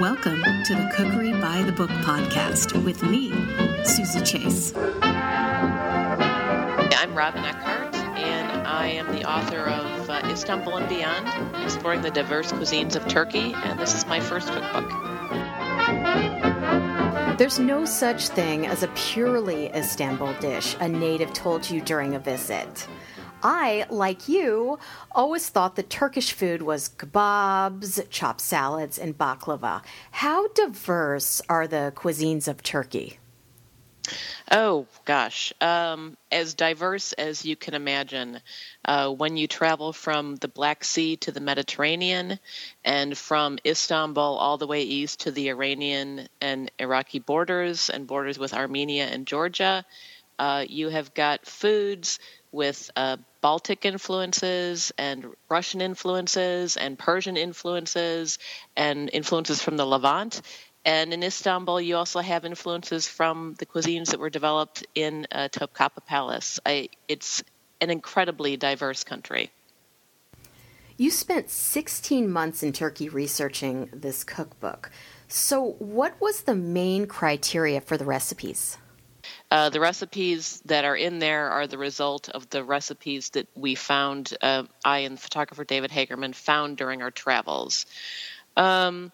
Welcome to the Cookery by the Book podcast with me, Suzy Chase. I'm Robyn Eckhardt, and I am the author of uh, Istanbul and Beyond, exploring the diverse cuisines of Turkey, and this is my first cookbook. There's no such thing as a purely Istanbul dish, a native told you during a visit. I, like you, always thought that Turkish food was kebabs, chopped salads, and baklava. How diverse are the cuisines of Turkey? Oh gosh, um, as diverse as you can imagine. Uh, when you travel from the Black Sea to the Mediterranean, and from Istanbul all the way east to the Iranian and Iraqi borders, and borders with Armenia and Georgia, uh, you have got foods with uh, Balkan influences and Russian influences and Persian influences and influences from the Levant. And in Istanbul, you also have influences from the cuisines that were developed in uh, Palace. I, it's an incredibly diverse country. You spent 16 months in Turkey researching this cookbook. So, what was the main criteria for the recipes? Uh, the recipes that are in there are the result of the recipes that we found, uh, I and photographer David Hagerman found during our travels. Um,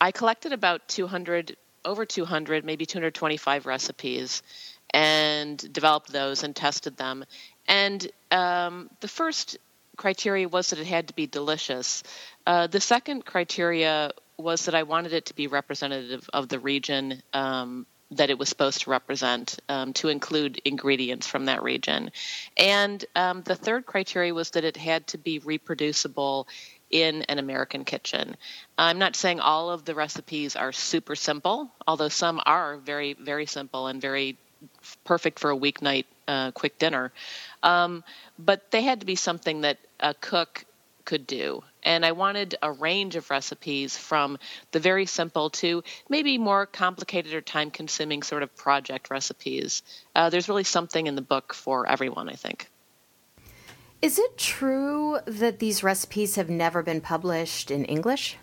I collected about 200, over 200, maybe 225 recipes, and developed those and tested them. And um, the first criteria was that it had to be delicious. Uh, the second criteria was that I wanted it to be representative of the region um, that it was supposed to represent um, to include ingredients from that region. And um, the third criteria was that it had to be reproducible in an American kitchen. I'm not saying all of the recipes are super simple, although some are very, very simple and very perfect for a weeknight uh, quick dinner. Um, but they had to be something that a cook could do. And I wanted a range of recipes from the very simple to maybe more complicated or time consuming sort of project recipes. Uh, there's really something in the book for everyone, I think. Is it true that these recipes have never been published in English?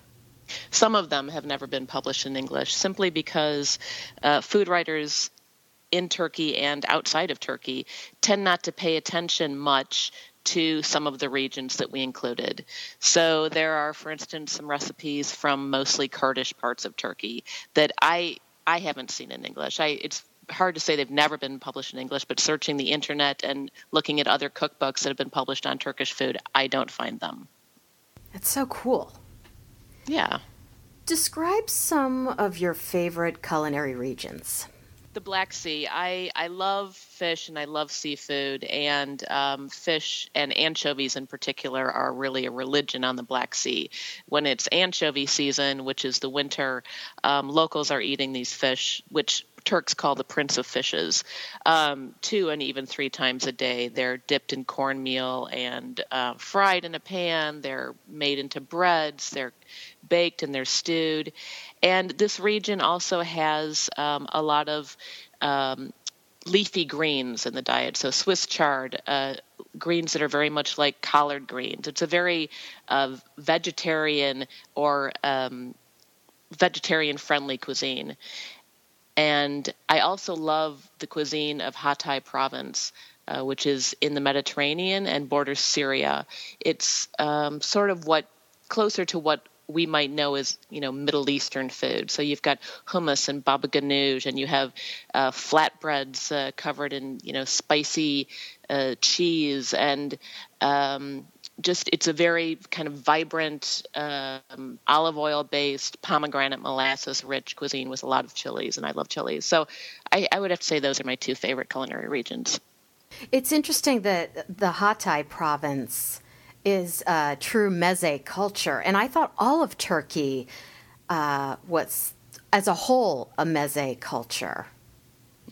Some of them have never been published in English simply because uh, food writers in Turkey and outside of Turkey tend not to pay attention much to some of the regions that we included. So there are, for instance, some recipes from mostly Kurdish parts of Turkey that I I haven't seen in English. I it's hard to say they've never been published in English, but searching the internet and looking at other cookbooks that have been published on Turkish food, I don't find them. That's so cool. Yeah. Describe some of your favorite culinary regions the Black Sea. I, I love fish and I love seafood, and um, fish and anchovies in particular are really a religion on the Black Sea. When it's anchovy season, which is the winter, um, locals are eating these fish, which Turks call the prince of fishes, um, two and even three times a day. They're dipped in cornmeal and uh, fried in a pan. They're made into breads. They're baked and they're stewed. And this region also has um, a lot of um, leafy greens in the diet. So Swiss chard, uh, greens that are very much like collard greens. It's a very uh, vegetarian or um, vegetarian friendly cuisine. And I also love the cuisine of Hatay province. Uh, which is in the Mediterranean and borders Syria. It's um, sort of what closer to what we might know as you know Middle Eastern food. So you've got hummus and baba ganoush, and you have uh, flatbreads uh, covered in you know spicy uh, cheese, and um, just it's a very kind of vibrant um, olive oil based pomegranate molasses rich cuisine with a lot of chilies, and I love chilies. So I, I would have to say those are my two favorite culinary regions. It's interesting that the Hatay province is a true meze culture. And I thought all of Turkey uh, was, as a whole, a meze culture.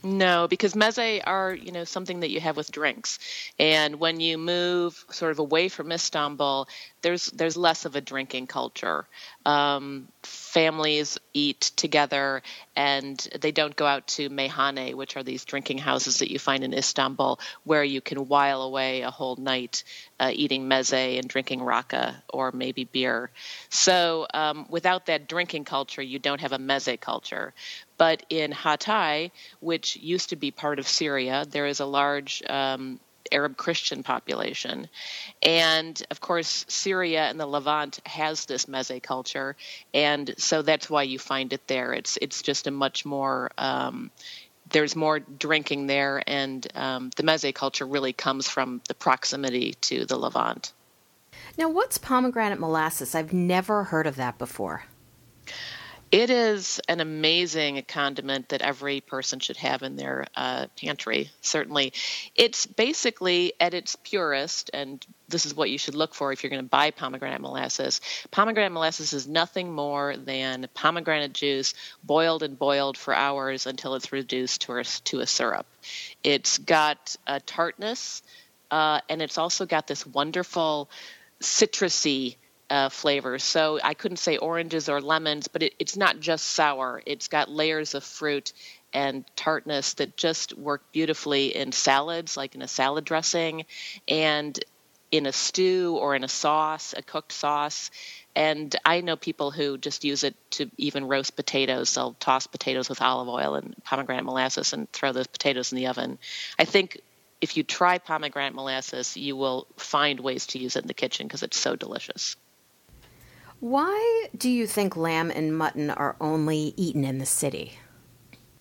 No, because meze are, you know, something that you have with drinks. And when you move sort of away from Istanbul, there's there's less of a drinking culture. Um, families eat together, and they don't go out to meyhane, which are these drinking houses that you find in Istanbul, where you can while away a whole night uh, eating meze and drinking rakı or maybe beer. So um, without that drinking culture, you don't have a meze culture. But in Hatay, which used to be part of Syria, there is a large um, Arab Christian population. And of course, Syria and the Levant has this meze culture, and so that's why you find it there. It's it's just a much more um, there's more drinking there, and um, the meze culture really comes from the proximity to the Levant. Now, what's pomegranate molasses? I've never heard of that before. It is an amazing condiment that every person should have in their uh, pantry, certainly. It's basically, at its purest, and this is what you should look for if you're going to buy pomegranate molasses. Pomegranate molasses is nothing more than pomegranate juice boiled and boiled for hours until it's reduced to a, to a syrup. It's got a tartness, uh, and it's also got this wonderful citrusy uh, flavors. So I couldn't say oranges or lemons, but it, it's not just sour. It's got layers of fruit and tartness that just work beautifully in salads, like in a salad dressing, and in a stew or in a sauce, a cooked sauce. And I know people who just use it to even roast potatoes. They'll toss potatoes with olive oil and pomegranate molasses and throw those potatoes in the oven. I think if you try pomegranate molasses, you will find ways to use it in the kitchen because it's so delicious. Why do you think lamb and mutton are only eaten in the city?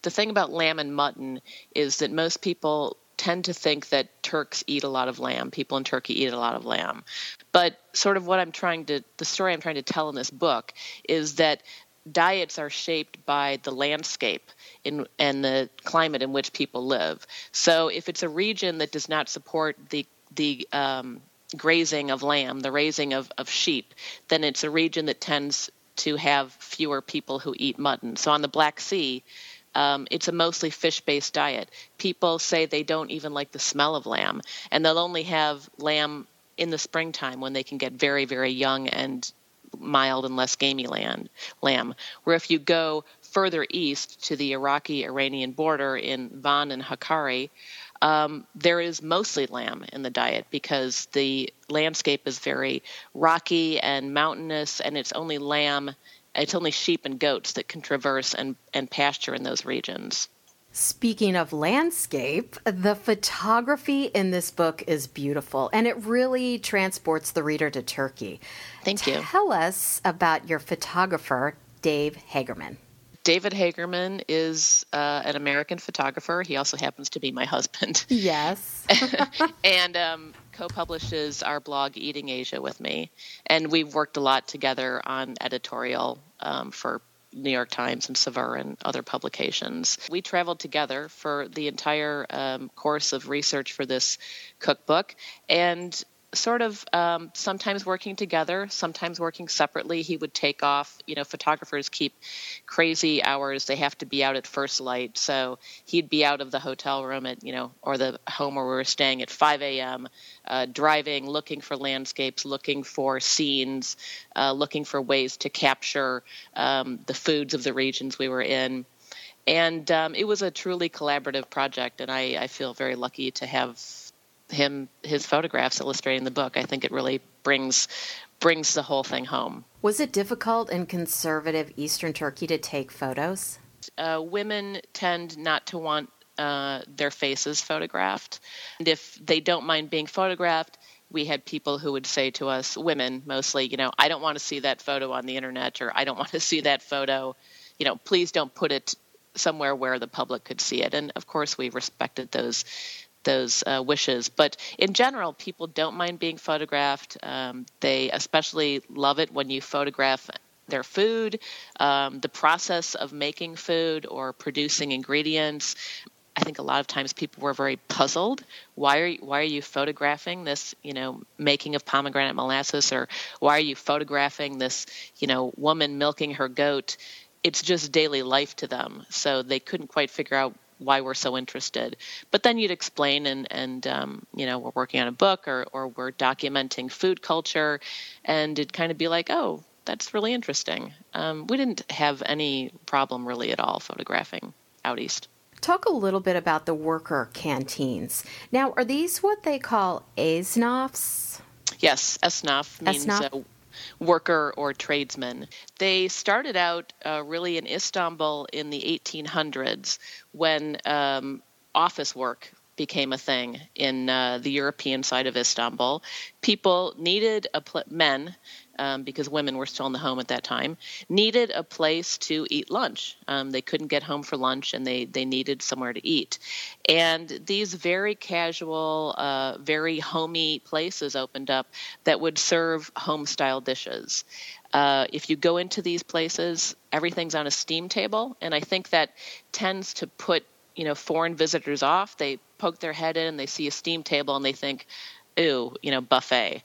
The thing about lamb and mutton is that most people tend to think that Turks eat a lot of lamb. People in Turkey eat a lot of lamb. But sort of what I'm trying to, the story I'm trying to tell in this book is that diets are shaped by the landscape in, and the climate in which people live. So if it's a region that does not support the the um, grazing of lamb, the raising of, of sheep, then it's a region that tends to have fewer people who eat mutton. So on the Black Sea, um, it's a mostly fish based diet. People say they don't even like the smell of lamb, and they'll only have lamb in the springtime when they can get very, very young and mild and less gamey land, lamb. Where if you go further east to the Iraqi Iranian border in Van and Hakkari, um, there is mostly lamb in the diet because the landscape is very rocky and mountainous, and it's only lamb, it's only sheep and goats that can traverse and, and pasture in those regions. Speaking of landscape, the photography in this book is beautiful and it really transports the reader to Turkey. Thank you. Tell us about your photographer, Dave Hagerman. David Hagerman is uh, an American photographer. He also happens to be my husband. Yes. and um, co publishes our blog Eating Asia with me. And we've worked a lot together on editorial um, for New York Times and Saveur and other publications. We traveled together for the entire um, course of research for this cookbook. And sort of um, sometimes working together, sometimes working separately. He would take off. You know, photographers keep crazy hours. They have to be out at first light. So he'd be out of the hotel room at, you know, or the home where we were staying at 5 a.m., uh, driving, looking for landscapes, looking for scenes, uh, looking for ways to capture um, the foods of the regions we were in. And um, it was a truly collaborative project, and I, I feel very lucky to have him his photographs illustrating the book. I think it really brings brings the whole thing home. Was it difficult in conservative Eastern Turkey to take photos? Uh, women tend not to want uh, their faces photographed, and if they don't mind being photographed, we had people who would say to us, women mostly, you know, I don't want to see that photo on the internet, or I don't want to see that photo. You know, please don't put it somewhere where the public could see it. And of course, we respected those those uh, wishes. But in general, people don't mind being photographed. Um, they especially love it when you photograph their food, um, the process of making food or producing ingredients. I think a lot of times people were very puzzled. Why are you, why are you photographing this, you know, making of pomegranate molasses, or why are you photographing this, you know, woman milking her goat? It's just daily life to them, so they couldn't quite figure out why we're so interested. But then you'd explain, and and um, you know, we're working on a book, or or we're documenting food culture, and it'd kind of be like, oh, that's really interesting. Um, we didn't have any problem really at all photographing out east. Talk a little bit about the worker canteens. Now, are these what they call esnafs? Yes, esnaf means? Worker or tradesman. They started out uh, really in Istanbul in the 1800s when um, office work became a thing in uh, the European side of Istanbul. People needed a pl- men um, because women were still in the home at that time, needed a place to eat lunch. Um, they couldn't get home for lunch and they, they needed somewhere to eat. And these very casual, uh, very homey places opened up that would serve home style dishes. Uh, if you go into these places, everything's on a steam table, and I think that tends to put you know foreign visitors off. They poke their head in, they see a steam table, and they think, "Ooh, you know, buffet."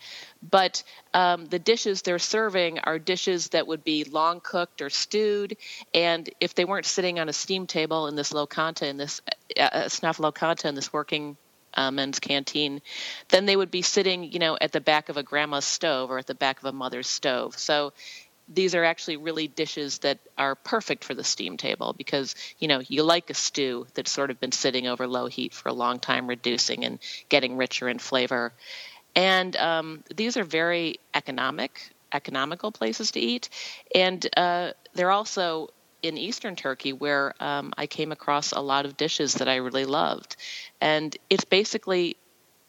but um, the dishes they're serving are dishes that would be long cooked or stewed. And if they weren't sitting on a steam table in this lokanta, in this uh, uh snaf lokanta, in this working uh, men's canteen, then they would be sitting, you know, at the back of a grandma's stove or at the back of a mother's stove. So these are actually really dishes that are perfect for the steam table because you know you like a stew that's sort of been sitting over low heat for a long time reducing and getting richer in flavor and um, these are very economic, economical places to eat. And uh, they're also in eastern Turkey where um, I came across a lot of dishes that I really loved. And it's basically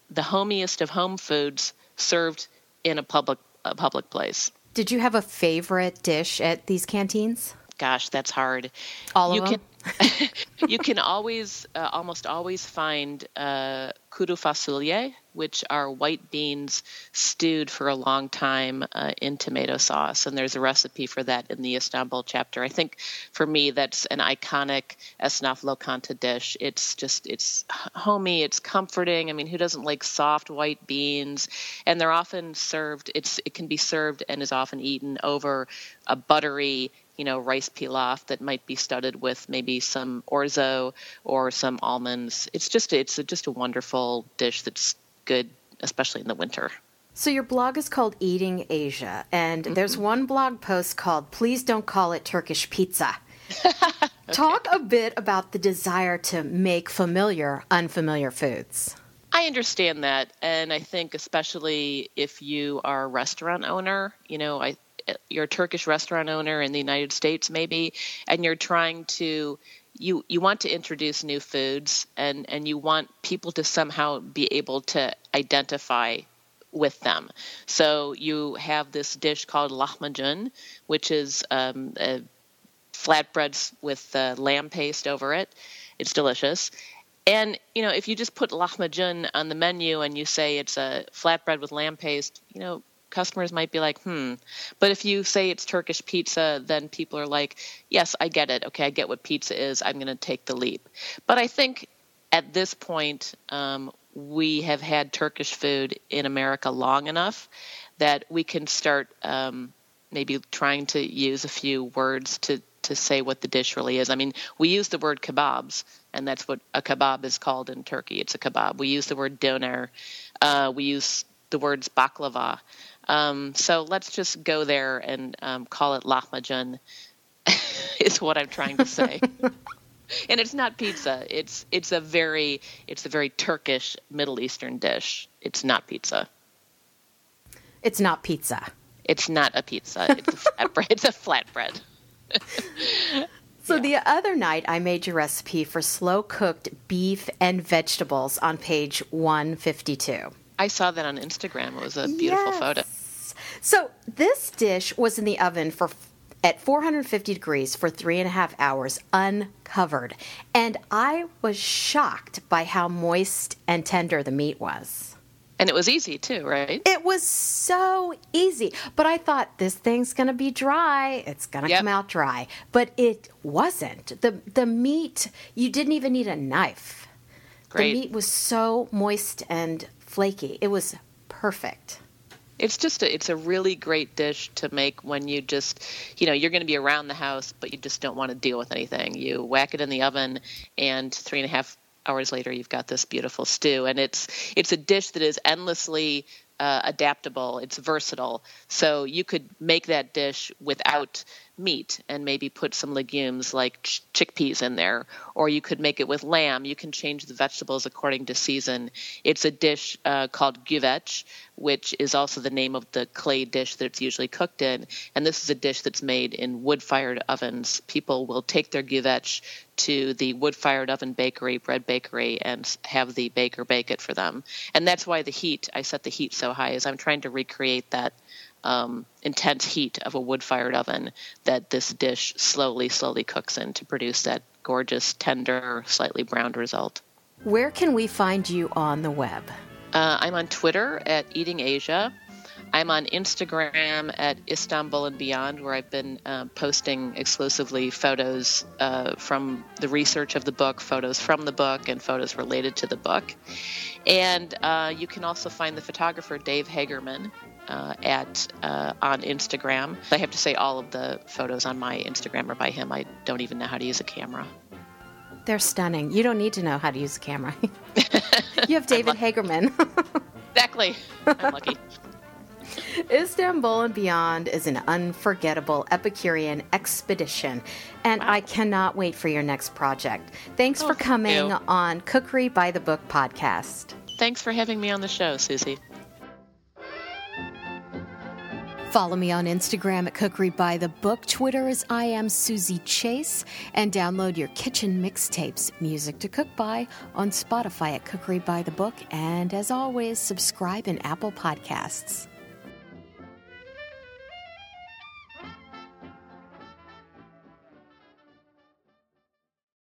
the homiest of home foods served in a public a public place. Did you have a favorite dish at these canteens? Gosh, that's hard. All of you them. Can, you can always, uh, almost always find uh, kuru fasulye, which are white beans stewed for a long time uh, in tomato sauce. And there's a recipe for that in the Istanbul chapter. I think for me, that's an iconic esnaf lokanta dish. It's just, it's homey, it's comforting. I mean, who doesn't like soft white beans? And they're often served, it's, it can be served and is often eaten over a buttery you know, rice pilaf that might be studded with maybe some orzo or some almonds. It's just it's a, just a wonderful dish that's good, especially in the winter. So your blog is called Eating Asia, and mm-hmm. there's one blog post called "Please Don't Call It Turkish Pizza." okay. Talk a bit about the desire to make familiar unfamiliar foods. I understand that, and I think especially if you are a restaurant owner, you know, I you're a Turkish restaurant owner in the United States, maybe, and you're trying to you you want to introduce new foods and and you want people to somehow be able to identify with them. So you have this dish called lahmacun, which is um, flatbreads with uh, lamb paste over it. It's delicious. And you know, if you just put lahmacun on the menu and you say it's a flatbread with lamb paste, you know, customers might be like, hmm. But if you say it's Turkish pizza, then people are like, yes, I get it. Okay, I get what pizza is. I'm going to take the leap. But I think at this point, um, we have had Turkish food in America long enough that we can start um, maybe trying to use a few words to to say what the dish really is. I mean, we use the word kebabs, and that's what a kebab is called in Turkey. It's a kebab. We use the word doner. Uh, we use the words baklava. Um, so let's just go there and um, call it lahmacun. is what I'm trying to say. and it's not pizza. It's it's a very it's a very Turkish Middle Eastern dish. It's not pizza. It's not pizza. It's not a pizza. It's a flatbread. it's a flatbread. So yeah. the other night, I made your recipe for slow cooked beef and vegetables on page 152. I saw that on Instagram. It was a beautiful yes. photo. So this dish was in the oven for at 450 degrees for three and a half hours, uncovered, and I was shocked by how moist and tender the meat was. And it was easy too, right? It was so easy. But I thought this thing's going to be dry. It's going to yep. come out dry. But it wasn't. The the meat, you didn't even need a knife. Great. The meat was so moist and flaky. It was perfect. It's just a, it's a really great dish to make when you just, you know, you're going to be around the house, but you just don't want to deal with anything. You whack it in the oven, and three and a half hours later, you've got this beautiful stew. And it's it's a dish that is endlessly uh, adaptable. It's versatile. So you could make that dish without meat and maybe put some legumes like ch- chickpeas in there, or you could make it with lamb. You can change the vegetables according to season. It's a dish uh, called guvech, which is also the name of the clay dish that it's usually cooked in. And this is a dish that's made in wood fired ovens. People will take their guvech to the wood fired oven bakery, bread bakery, and have the baker bake it for them. And that's why the heat, I set the heat so high, is I'm trying to recreate that um, intense heat of a wood fired oven that this dish slowly, slowly cooks in to produce that gorgeous, tender, slightly browned result. Where can we find you on the web? Uh, I'm on Twitter at Eating Asia. I'm on Instagram at Istanbul and Beyond, where I've been uh, posting exclusively photos uh, from the research of the book, photos from the book, and photos related to the book. And uh, you can also find the photographer Dave Hagerman uh, at uh, on Instagram. I have to say, all of the photos on my Instagram are by him. I don't even know how to use a camera. They're stunning. You don't need to know how to use a camera. you have David Hagerman. exactly. I'm lucky. Istanbul and Beyond is an unforgettable Epicurean expedition, and wow. I cannot wait for your next project. Thanks oh, for coming on Cookery by the Book podcast. Thanks for having me on the show, Suzy. Follow me on Instagram at Cookery by the Book. Twitter is I am Suzy Chase. And download your kitchen mixtapes, Music to Cook By, on Spotify at Cookery by the Book. And as always, subscribe in Apple Podcasts.